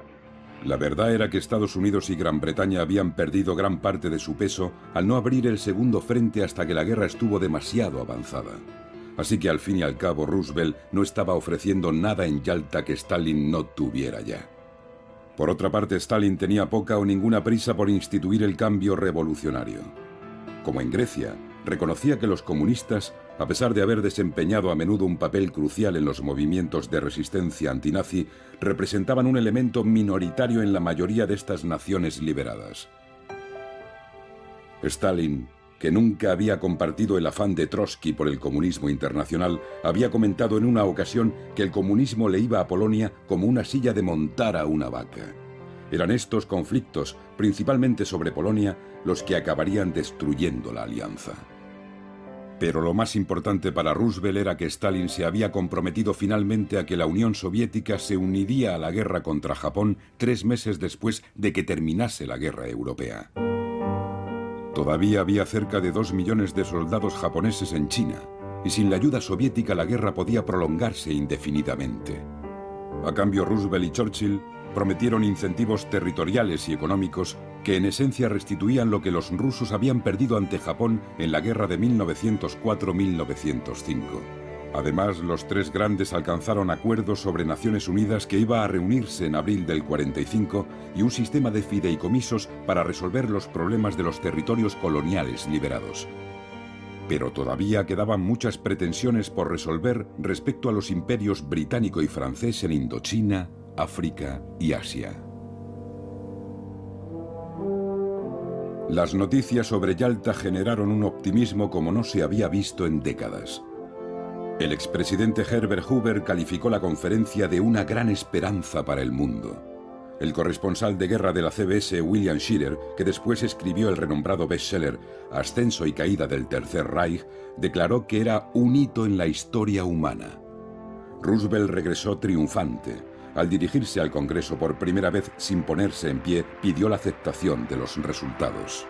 La verdad era que Estados Unidos y Gran Bretaña habían perdido gran parte de su peso al no abrir el segundo frente hasta que la guerra estuvo demasiado avanzada. Así que al fin y al cabo Roosevelt no estaba ofreciendo nada en Yalta que Stalin no tuviera ya. Por otra parte, Stalin tenía poca o ninguna prisa por instituir el cambio revolucionario. Como en Grecia, reconocía que los comunistas, a pesar de haber desempeñado a menudo un papel crucial en los movimientos de resistencia antinazi, representaban un elemento minoritario en la mayoría de estas naciones liberadas. Stalin, que nunca había compartido el afán de Trotsky por el comunismo internacional, había comentado en una ocasión que el comunismo le iba a Polonia como una silla de montar a una vaca. Eran estos conflictos, principalmente sobre Polonia, los que acabarían destruyendo la alianza. Pero lo más importante para Roosevelt era que Stalin se había comprometido finalmente a que la Unión Soviética se uniría a la guerra contra Japón tres meses después de que terminase la guerra europea. Todavía había cerca de dos millones de soldados japoneses en China, y sin la ayuda soviética la guerra podía prolongarse indefinidamente. A cambio, Roosevelt y Churchill prometieron incentivos territoriales y económicos que en esencia restituían lo que los rusos habían perdido ante Japón en la guerra de 1904-1905. Además, los tres grandes alcanzaron acuerdos sobre Naciones Unidas que iba a reunirse en abril del 45 y un sistema de fideicomisos para resolver los problemas de los territorios coloniales liberados. Pero todavía quedaban muchas pretensiones por resolver respecto a los imperios británico y francés en Indochina, África y Asia. Las noticias sobre Yalta generaron un optimismo como no se había visto en décadas. El expresidente Herbert Hoover calificó la conferencia de una gran esperanza para el mundo. El corresponsal de guerra de la CBS, William Scherer, que después escribió el renombrado bestseller Ascenso y Caída del Tercer Reich, declaró que era un hito en la historia humana. Roosevelt regresó triunfante. Al dirigirse al Congreso por primera vez sin ponerse en pie, pidió la aceptación de los resultados.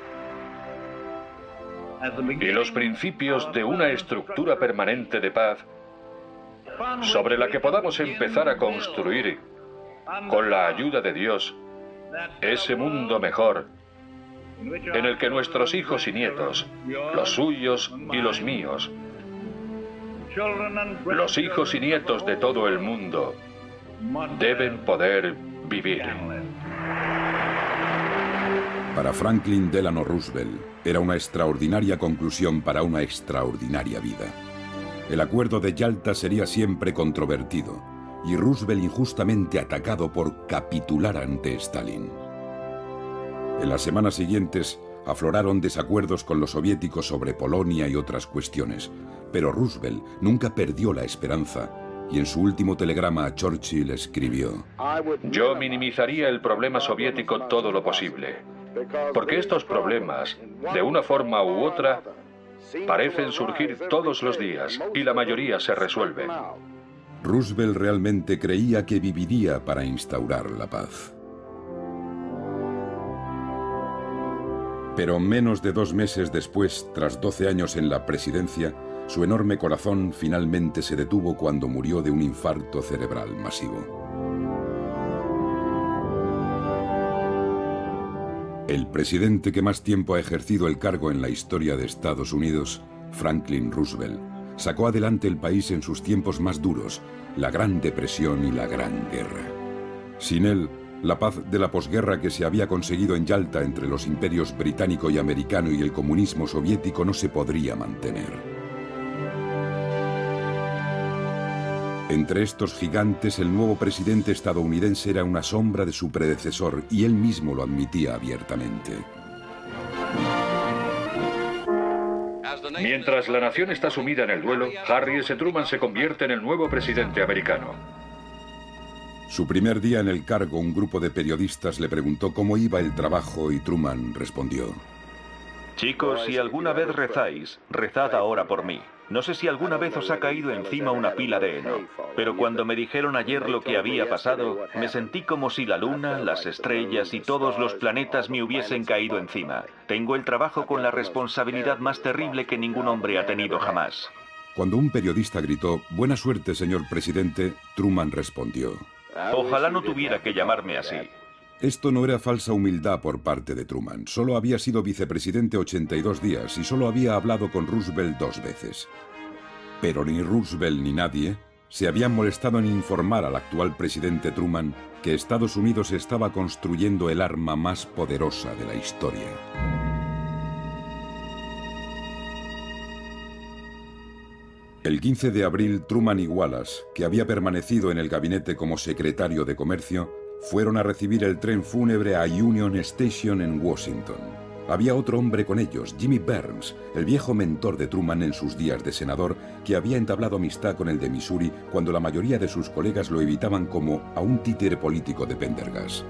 Y los principios de una estructura permanente de paz sobre la que podamos empezar a construir, con la ayuda de Dios, ese mundo mejor en el que nuestros hijos y nietos, los suyos y los míos, los hijos y nietos de todo el mundo, deben poder vivir. Para Franklin Delano Roosevelt era una extraordinaria conclusión para una extraordinaria vida. El acuerdo de Yalta sería siempre controvertido y Roosevelt injustamente atacado por capitular ante Stalin. En las semanas siguientes afloraron desacuerdos con los soviéticos sobre Polonia y otras cuestiones, pero Roosevelt nunca perdió la esperanza y en su último telegrama a Churchill escribió, Yo minimizaría el problema soviético todo lo posible porque estos problemas, de una forma u otra, parecen surgir todos los días y la mayoría se resuelven. Roosevelt realmente creía que viviría para instaurar la paz. Pero menos de dos meses después, tras 12 años en la presidencia, su enorme corazón finalmente se detuvo cuando murió de un infarto cerebral masivo. El presidente que más tiempo ha ejercido el cargo en la historia de Estados Unidos, Franklin Roosevelt, sacó adelante el país en sus tiempos más duros, la Gran Depresión y la Gran Guerra. Sin él, la paz de la posguerra que se había conseguido en Yalta entre los imperios británico y americano y el comunismo soviético no se podría mantener. Entre estos gigantes, el nuevo presidente estadounidense era una sombra de su predecesor y él mismo lo admitía abiertamente. Mientras la nación está sumida en el duelo, Harry S. Truman se convierte en el nuevo presidente americano. Su primer día en el cargo, un grupo de periodistas le preguntó cómo iba el trabajo y Truman respondió. Chicos, si alguna vez rezáis, rezad ahora por mí. No sé si alguna vez os ha caído encima una pila de heno, pero cuando me dijeron ayer lo que había pasado, me sentí como si la luna, las estrellas y todos los planetas me hubiesen caído encima. Tengo el trabajo con la responsabilidad más terrible que ningún hombre ha tenido jamás. Cuando un periodista gritó, Buena suerte, señor presidente, Truman respondió. Ojalá no tuviera que llamarme así. Esto no era falsa humildad por parte de Truman. Solo había sido vicepresidente 82 días y solo había hablado con Roosevelt dos veces. Pero ni Roosevelt ni nadie, se habían molestado en informar al actual presidente Truman que Estados Unidos estaba construyendo el arma más poderosa de la historia. El 15 de abril, Truman y Wallace, que había permanecido en el gabinete como secretario de Comercio, fueron a recibir el tren fúnebre a Union Station en Washington. Había otro hombre con ellos, Jimmy Burns, el viejo mentor de Truman en sus días de senador, que había entablado amistad con el de Missouri cuando la mayoría de sus colegas lo evitaban como a un títere político de Pendergast.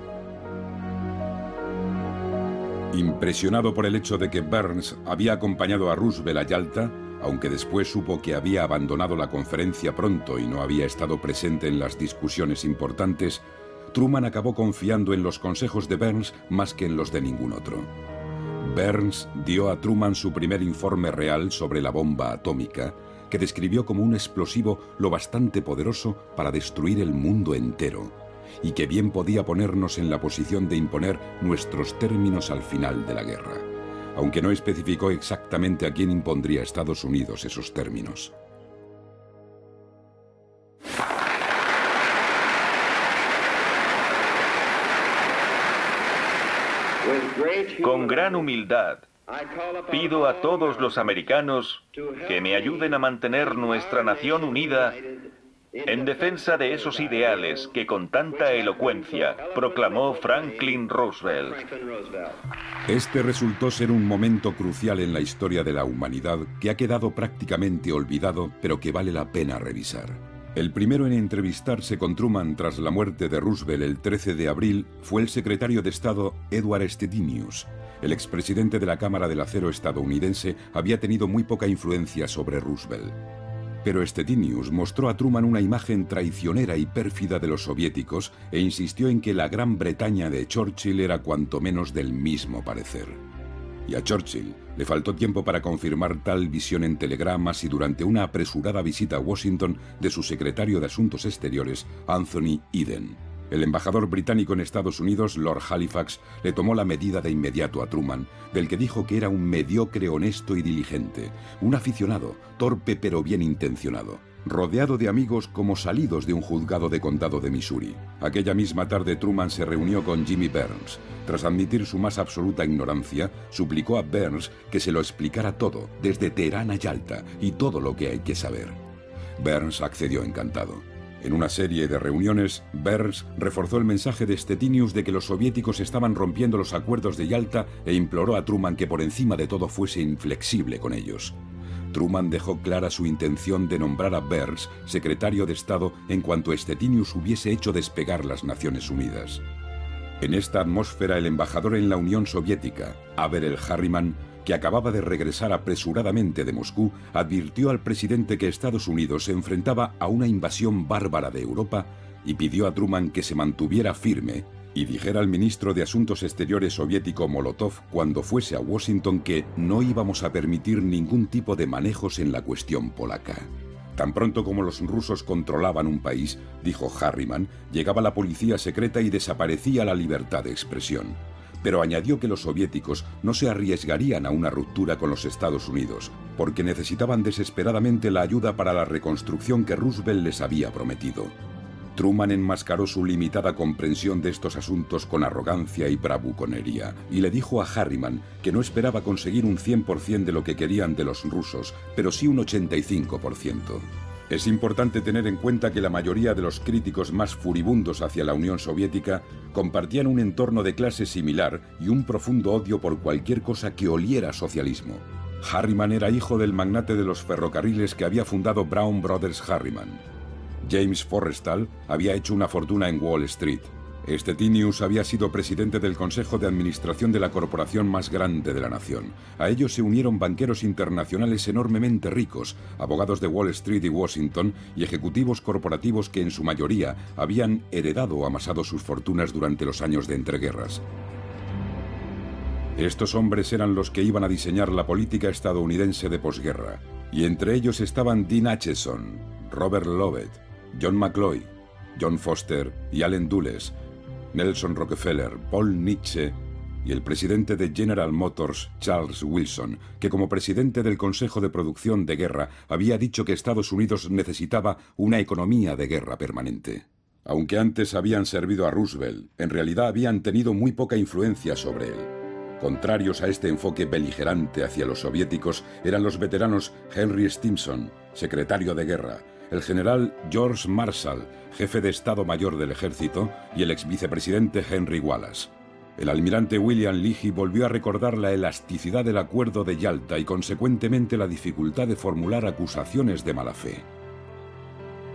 Impresionado por el hecho de que Burns había acompañado a Roosevelt a Yalta, aunque después supo que había abandonado la conferencia pronto y no había estado presente en las discusiones importantes, Truman acabó confiando en los consejos de Burns más que en los de ningún otro. Burns dio a Truman su primer informe real sobre la bomba atómica, que describió como un explosivo lo bastante poderoso para destruir el mundo entero, y que bien podía ponernos en la posición de imponer nuestros términos al final de la guerra, aunque no especificó exactamente a quién impondría Estados Unidos esos términos. Con gran humildad, pido a todos los americanos que me ayuden a mantener nuestra nación unida en defensa de esos ideales que con tanta elocuencia proclamó Franklin Roosevelt. Este resultó ser un momento crucial en la historia de la humanidad que ha quedado prácticamente olvidado, pero que vale la pena revisar. El primero en entrevistarse con Truman tras la muerte de Roosevelt el 13 de abril fue el secretario de Estado Edward Stedinius. El expresidente de la Cámara del Acero estadounidense había tenido muy poca influencia sobre Roosevelt. Pero Stedinius mostró a Truman una imagen traicionera y pérfida de los soviéticos e insistió en que la Gran Bretaña de Churchill era cuanto menos del mismo parecer. Y a Churchill le faltó tiempo para confirmar tal visión en telegramas y durante una apresurada visita a Washington de su secretario de Asuntos Exteriores, Anthony Eden. El embajador británico en Estados Unidos, Lord Halifax, le tomó la medida de inmediato a Truman, del que dijo que era un mediocre honesto y diligente, un aficionado, torpe pero bien intencionado rodeado de amigos como salidos de un juzgado de condado de Missouri. Aquella misma tarde Truman se reunió con Jimmy Burns. Tras admitir su más absoluta ignorancia, suplicó a Burns que se lo explicara todo, desde Teherán a Yalta, y todo lo que hay que saber. Burns accedió encantado. En una serie de reuniones, Burns reforzó el mensaje de Stetinius de que los soviéticos estaban rompiendo los acuerdos de Yalta e imploró a Truman que por encima de todo fuese inflexible con ellos. Truman dejó clara su intención de nombrar a Burns secretario de Estado en cuanto Stetinius hubiese hecho despegar las Naciones Unidas. En esta atmósfera, el embajador en la Unión Soviética, Averell Harriman, que acababa de regresar apresuradamente de Moscú, advirtió al presidente que Estados Unidos se enfrentaba a una invasión bárbara de Europa y pidió a Truman que se mantuviera firme y dijera al ministro de Asuntos Exteriores soviético Molotov cuando fuese a Washington que no íbamos a permitir ningún tipo de manejos en la cuestión polaca. Tan pronto como los rusos controlaban un país, dijo Harriman, llegaba la policía secreta y desaparecía la libertad de expresión. Pero añadió que los soviéticos no se arriesgarían a una ruptura con los Estados Unidos, porque necesitaban desesperadamente la ayuda para la reconstrucción que Roosevelt les había prometido. Truman enmascaró su limitada comprensión de estos asuntos con arrogancia y bravuconería, y le dijo a Harriman que no esperaba conseguir un 100% de lo que querían de los rusos, pero sí un 85%. Es importante tener en cuenta que la mayoría de los críticos más furibundos hacia la Unión Soviética compartían un entorno de clase similar y un profundo odio por cualquier cosa que oliera socialismo. Harriman era hijo del magnate de los ferrocarriles que había fundado Brown Brothers Harriman. James Forrestal había hecho una fortuna en Wall Street. Tinius había sido presidente del Consejo de Administración de la corporación más grande de la nación. A ellos se unieron banqueros internacionales enormemente ricos, abogados de Wall Street y Washington y ejecutivos corporativos que en su mayoría habían heredado o amasado sus fortunas durante los años de entreguerras. Estos hombres eran los que iban a diseñar la política estadounidense de posguerra, y entre ellos estaban Dean Acheson, Robert Lovett, John McCloy, John Foster y Allen Dulles, Nelson Rockefeller, Paul Nietzsche y el presidente de General Motors, Charles Wilson, que como presidente del Consejo de Producción de Guerra había dicho que Estados Unidos necesitaba una economía de guerra permanente. Aunque antes habían servido a Roosevelt, en realidad habían tenido muy poca influencia sobre él. Contrarios a este enfoque beligerante hacia los soviéticos eran los veteranos Henry Stimson, secretario de guerra, el general George Marshall, jefe de Estado Mayor del Ejército, y el ex vicepresidente Henry Wallace. El almirante William Leahy volvió a recordar la elasticidad del acuerdo de Yalta y consecuentemente la dificultad de formular acusaciones de mala fe.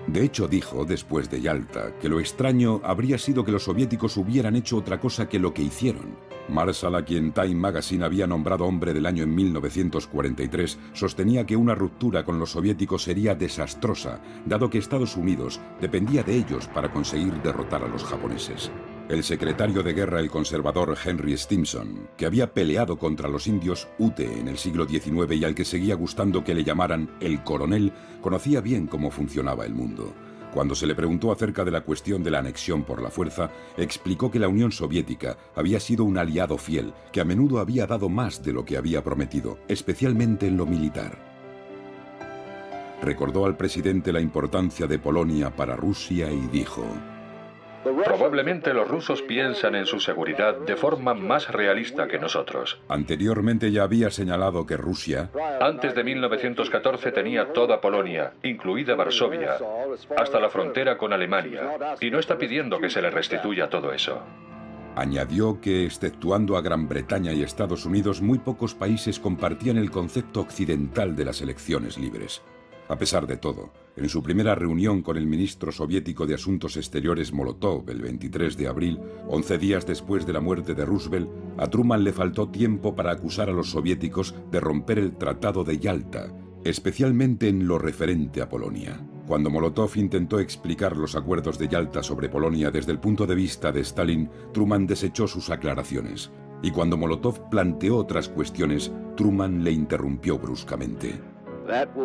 De hecho, dijo, después de Yalta, que lo extraño habría sido que los soviéticos hubieran hecho otra cosa que lo que hicieron. Marshall, a quien Time Magazine había nombrado hombre del año en 1943, sostenía que una ruptura con los soviéticos sería desastrosa, dado que Estados Unidos dependía de ellos para conseguir derrotar a los japoneses. El secretario de guerra, el conservador Henry Stimson, que había peleado contra los indios Ute en el siglo XIX y al que seguía gustando que le llamaran el coronel, conocía bien cómo funcionaba el mundo. Cuando se le preguntó acerca de la cuestión de la anexión por la fuerza, explicó que la Unión Soviética había sido un aliado fiel, que a menudo había dado más de lo que había prometido, especialmente en lo militar. Recordó al presidente la importancia de Polonia para Rusia y dijo, Probablemente los rusos piensan en su seguridad de forma más realista que nosotros. Anteriormente ya había señalado que Rusia, Antes de 1914 tenía toda Polonia, incluida Varsovia, hasta la frontera con Alemania, y no está pidiendo que se le restituya todo eso. añadió que, exceptuando a Gran Bretaña y Estados Unidos, muy pocos países compartían el concepto occidental de las elecciones libres. A pesar de todo, en su primera reunión con el ministro soviético de Asuntos Exteriores Molotov el 23 de abril, 11 días después de la muerte de Roosevelt, a Truman le faltó tiempo para acusar a los soviéticos de romper el Tratado de Yalta, especialmente en lo referente a Polonia. Cuando Molotov intentó explicar los acuerdos de Yalta sobre Polonia desde el punto de vista de Stalin, Truman desechó sus aclaraciones. Y cuando Molotov planteó otras cuestiones, Truman le interrumpió bruscamente.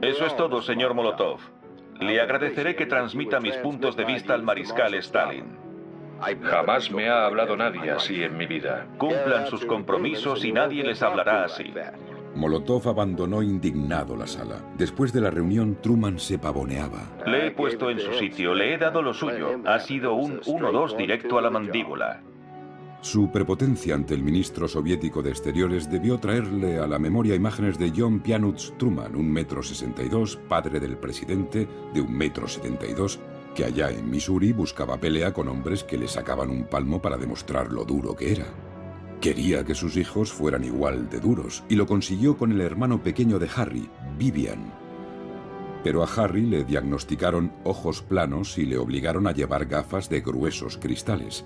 Eso es todo, señor Molotov. Le agradeceré que transmita mis puntos de vista al mariscal Stalin. Jamás me ha hablado nadie así en mi vida. Cumplan sus compromisos y nadie les hablará así. Molotov abandonó indignado la sala. Después de la reunión, Truman se pavoneaba. Le he puesto en su sitio, le he dado lo suyo. Ha sido un 1-2 directo a la mandíbula. Su prepotencia ante el ministro soviético de Exteriores debió traerle a la memoria imágenes de John Pianuts Truman, un metro sesenta y dos, padre del presidente, de un metro setenta y dos, que allá en Missouri buscaba pelea con hombres que le sacaban un palmo para demostrar lo duro que era. Quería que sus hijos fueran igual de duros, y lo consiguió con el hermano pequeño de Harry, Vivian. Pero a Harry le diagnosticaron ojos planos y le obligaron a llevar gafas de gruesos cristales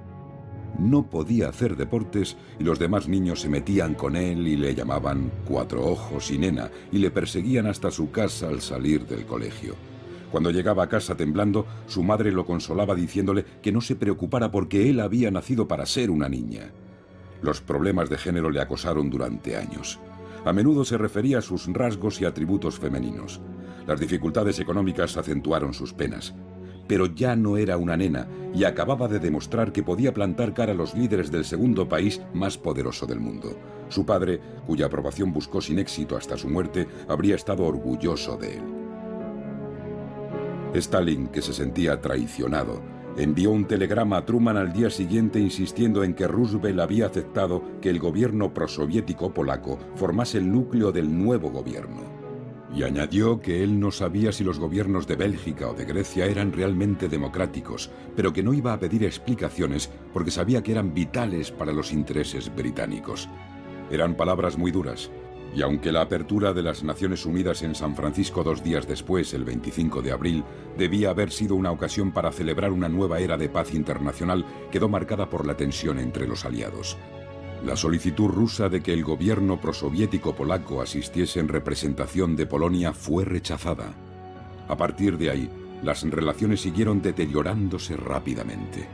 no podía hacer deportes y los demás niños se metían con él y le llamaban cuatro ojos y nena y le perseguían hasta su casa al salir del colegio. Cuando llegaba a casa temblando, su madre lo consolaba diciéndole que no se preocupara porque él había nacido para ser una niña. Los problemas de género le acosaron durante años. A menudo se refería a sus rasgos y atributos femeninos. Las dificultades económicas acentuaron sus penas pero ya no era una nena y acababa de demostrar que podía plantar cara a los líderes del segundo país más poderoso del mundo. Su padre, cuya aprobación buscó sin éxito hasta su muerte, habría estado orgulloso de él. Stalin, que se sentía traicionado, envió un telegrama a Truman al día siguiente insistiendo en que Roosevelt había aceptado que el gobierno prosoviético polaco formase el núcleo del nuevo gobierno. Y añadió que él no sabía si los gobiernos de Bélgica o de Grecia eran realmente democráticos, pero que no iba a pedir explicaciones porque sabía que eran vitales para los intereses británicos. Eran palabras muy duras, y aunque la apertura de las Naciones Unidas en San Francisco dos días después, el 25 de abril, debía haber sido una ocasión para celebrar una nueva era de paz internacional, quedó marcada por la tensión entre los aliados. La solicitud rusa de que el gobierno prosoviético polaco asistiese en representación de Polonia fue rechazada. A partir de ahí, las relaciones siguieron deteriorándose rápidamente.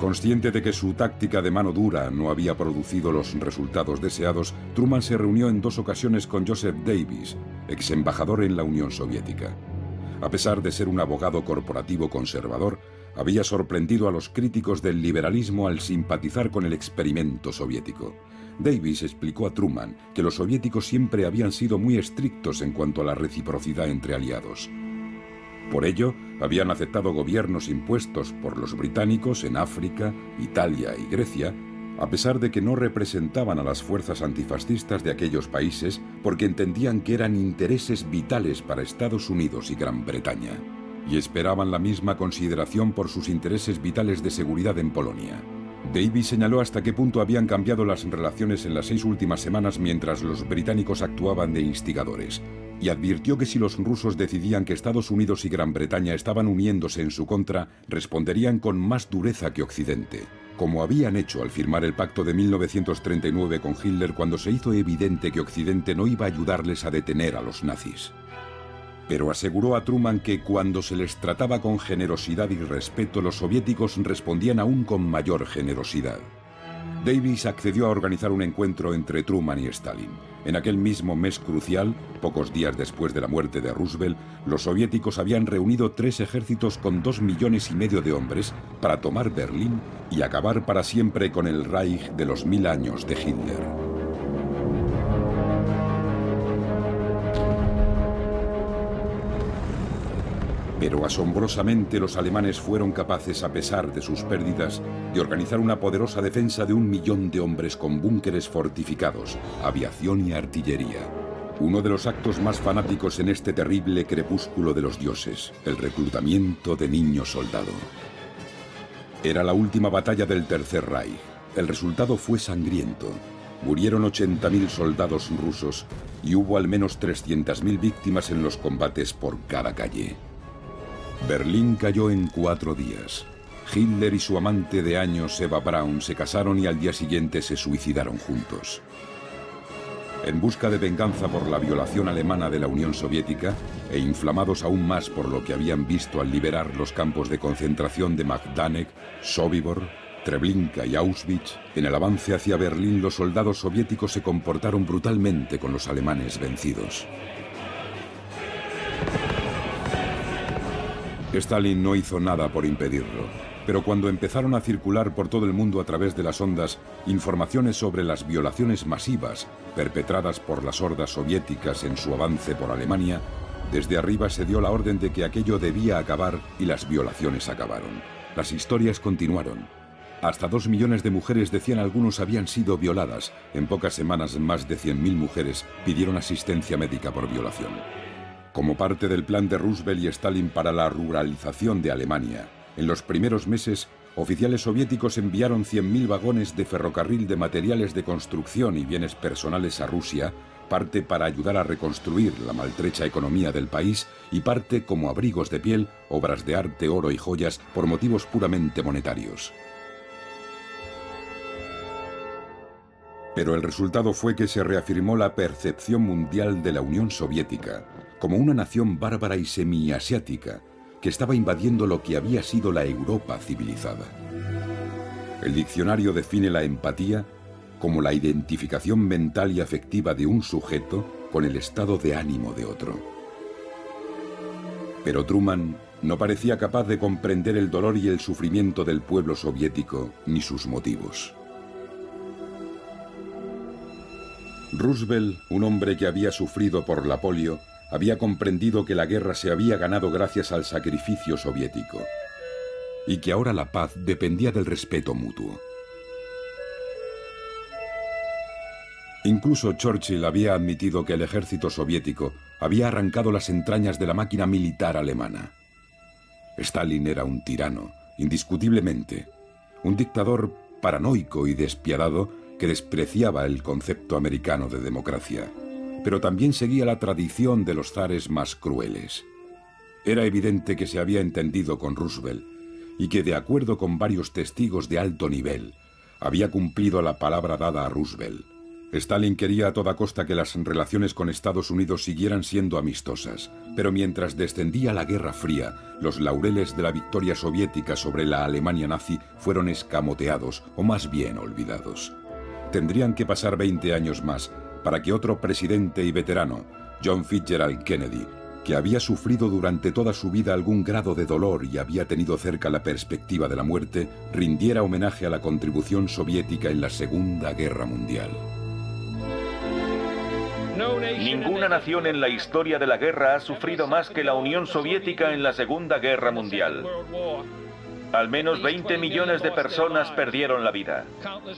Consciente de que su táctica de mano dura no había producido los resultados deseados, Truman se reunió en dos ocasiones con Joseph Davis, ex embajador en la Unión Soviética. A pesar de ser un abogado corporativo conservador, había sorprendido a los críticos del liberalismo al simpatizar con el experimento soviético. Davis explicó a Truman que los soviéticos siempre habían sido muy estrictos en cuanto a la reciprocidad entre aliados. Por ello, habían aceptado gobiernos impuestos por los británicos en África, Italia y Grecia, a pesar de que no representaban a las fuerzas antifascistas de aquellos países porque entendían que eran intereses vitales para Estados Unidos y Gran Bretaña, y esperaban la misma consideración por sus intereses vitales de seguridad en Polonia. Davis señaló hasta qué punto habían cambiado las relaciones en las seis últimas semanas mientras los británicos actuaban de instigadores, y advirtió que si los rusos decidían que Estados Unidos y Gran Bretaña estaban uniéndose en su contra, responderían con más dureza que Occidente, como habían hecho al firmar el pacto de 1939 con Hitler cuando se hizo evidente que Occidente no iba a ayudarles a detener a los nazis pero aseguró a Truman que cuando se les trataba con generosidad y respeto, los soviéticos respondían aún con mayor generosidad. Davis accedió a organizar un encuentro entre Truman y Stalin. En aquel mismo mes crucial, pocos días después de la muerte de Roosevelt, los soviéticos habían reunido tres ejércitos con dos millones y medio de hombres para tomar Berlín y acabar para siempre con el Reich de los mil años de Hitler. Pero asombrosamente los alemanes fueron capaces, a pesar de sus pérdidas, de organizar una poderosa defensa de un millón de hombres con búnkeres fortificados, aviación y artillería. Uno de los actos más fanáticos en este terrible crepúsculo de los dioses, el reclutamiento de niños soldado. Era la última batalla del Tercer Reich. El resultado fue sangriento. Murieron 80.000 soldados rusos y hubo al menos 300.000 víctimas en los combates por cada calle. Berlín cayó en cuatro días. Hitler y su amante de años, Eva Braun, se casaron y al día siguiente se suicidaron juntos. En busca de venganza por la violación alemana de la Unión Soviética, e inflamados aún más por lo que habían visto al liberar los campos de concentración de Magdanek, Sobibor, Treblinka y Auschwitz, en el avance hacia Berlín los soldados soviéticos se comportaron brutalmente con los alemanes vencidos. Stalin no hizo nada por impedirlo, pero cuando empezaron a circular por todo el mundo a través de las ondas informaciones sobre las violaciones masivas perpetradas por las hordas soviéticas en su avance por Alemania, desde arriba se dio la orden de que aquello debía acabar y las violaciones acabaron. Las historias continuaron. Hasta dos millones de mujeres, decían algunos, habían sido violadas. En pocas semanas, más de 100.000 mujeres pidieron asistencia médica por violación. Como parte del plan de Roosevelt y Stalin para la ruralización de Alemania, en los primeros meses, oficiales soviéticos enviaron 100.000 vagones de ferrocarril de materiales de construcción y bienes personales a Rusia, parte para ayudar a reconstruir la maltrecha economía del país y parte como abrigos de piel, obras de arte, oro y joyas por motivos puramente monetarios. Pero el resultado fue que se reafirmó la percepción mundial de la Unión Soviética, como una nación bárbara y semiasiática que estaba invadiendo lo que había sido la Europa civilizada. El diccionario define la empatía como la identificación mental y afectiva de un sujeto con el estado de ánimo de otro. Pero Truman no parecía capaz de comprender el dolor y el sufrimiento del pueblo soviético ni sus motivos. Roosevelt, un hombre que había sufrido por la polio, había comprendido que la guerra se había ganado gracias al sacrificio soviético y que ahora la paz dependía del respeto mutuo. Incluso Churchill había admitido que el ejército soviético había arrancado las entrañas de la máquina militar alemana. Stalin era un tirano, indiscutiblemente, un dictador paranoico y despiadado que despreciaba el concepto americano de democracia pero también seguía la tradición de los zares más crueles. Era evidente que se había entendido con Roosevelt y que, de acuerdo con varios testigos de alto nivel, había cumplido la palabra dada a Roosevelt. Stalin quería a toda costa que las relaciones con Estados Unidos siguieran siendo amistosas, pero mientras descendía la Guerra Fría, los laureles de la victoria soviética sobre la Alemania nazi fueron escamoteados, o más bien olvidados. Tendrían que pasar 20 años más para que otro presidente y veterano, John Fitzgerald Kennedy, que había sufrido durante toda su vida algún grado de dolor y había tenido cerca la perspectiva de la muerte, rindiera homenaje a la contribución soviética en la Segunda Guerra Mundial. Ninguna nación en la historia de la guerra ha sufrido más que la Unión Soviética en la Segunda Guerra Mundial. Al menos 20 millones de personas perdieron la vida.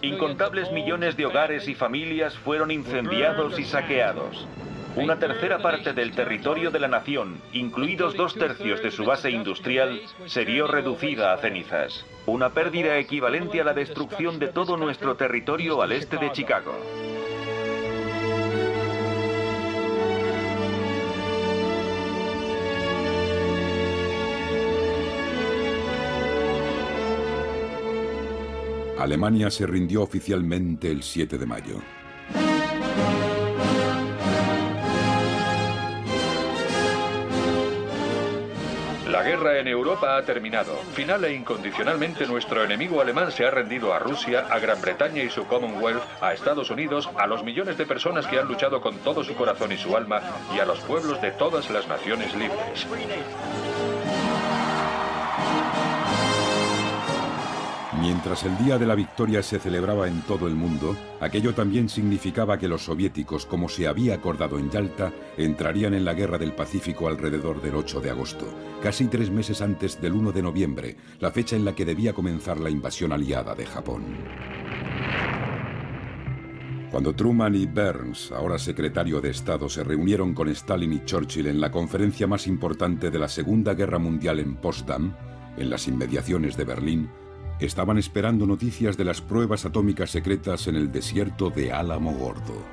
Incontables millones de hogares y familias fueron incendiados y saqueados. Una tercera parte del territorio de la nación, incluidos dos tercios de su base industrial, se vio reducida a cenizas. Una pérdida equivalente a la destrucción de todo nuestro territorio al este de Chicago. Alemania se rindió oficialmente el 7 de mayo. La guerra en Europa ha terminado. Final e incondicionalmente nuestro enemigo alemán se ha rendido a Rusia, a Gran Bretaña y su Commonwealth, a Estados Unidos, a los millones de personas que han luchado con todo su corazón y su alma y a los pueblos de todas las naciones libres. Mientras el día de la victoria se celebraba en todo el mundo, aquello también significaba que los soviéticos, como se había acordado en Yalta, entrarían en la guerra del Pacífico alrededor del 8 de agosto, casi tres meses antes del 1 de noviembre, la fecha en la que debía comenzar la invasión aliada de Japón. Cuando Truman y Burns, ahora secretario de Estado, se reunieron con Stalin y Churchill en la conferencia más importante de la Segunda Guerra Mundial en Potsdam, en las inmediaciones de Berlín, estaban esperando noticias de las pruebas atómicas secretas en el desierto de Álamo Gordo.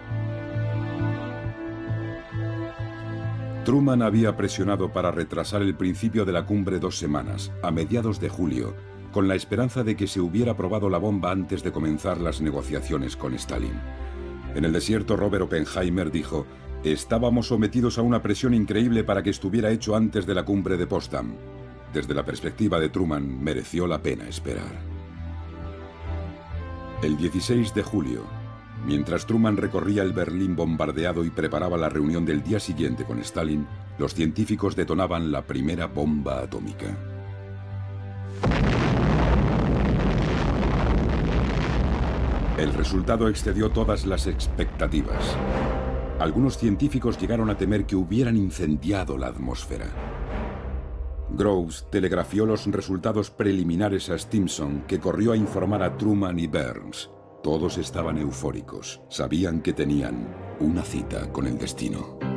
Truman había presionado para retrasar el principio de la cumbre dos semanas, a mediados de julio, con la esperanza de que se hubiera probado la bomba antes de comenzar las negociaciones con Stalin. En el desierto, Robert Oppenheimer dijo, estábamos sometidos a una presión increíble para que estuviera hecho antes de la cumbre de Potsdam. Desde la perspectiva de Truman, mereció la pena esperar. El 16 de julio, mientras Truman recorría el Berlín bombardeado y preparaba la reunión del día siguiente con Stalin, los científicos detonaban la primera bomba atómica. El resultado excedió todas las expectativas. Algunos científicos llegaron a temer que hubieran incendiado la atmósfera. Groves telegrafió los resultados preliminares a Stimson, que corrió a informar a Truman y Burns. Todos estaban eufóricos. Sabían que tenían una cita con el destino.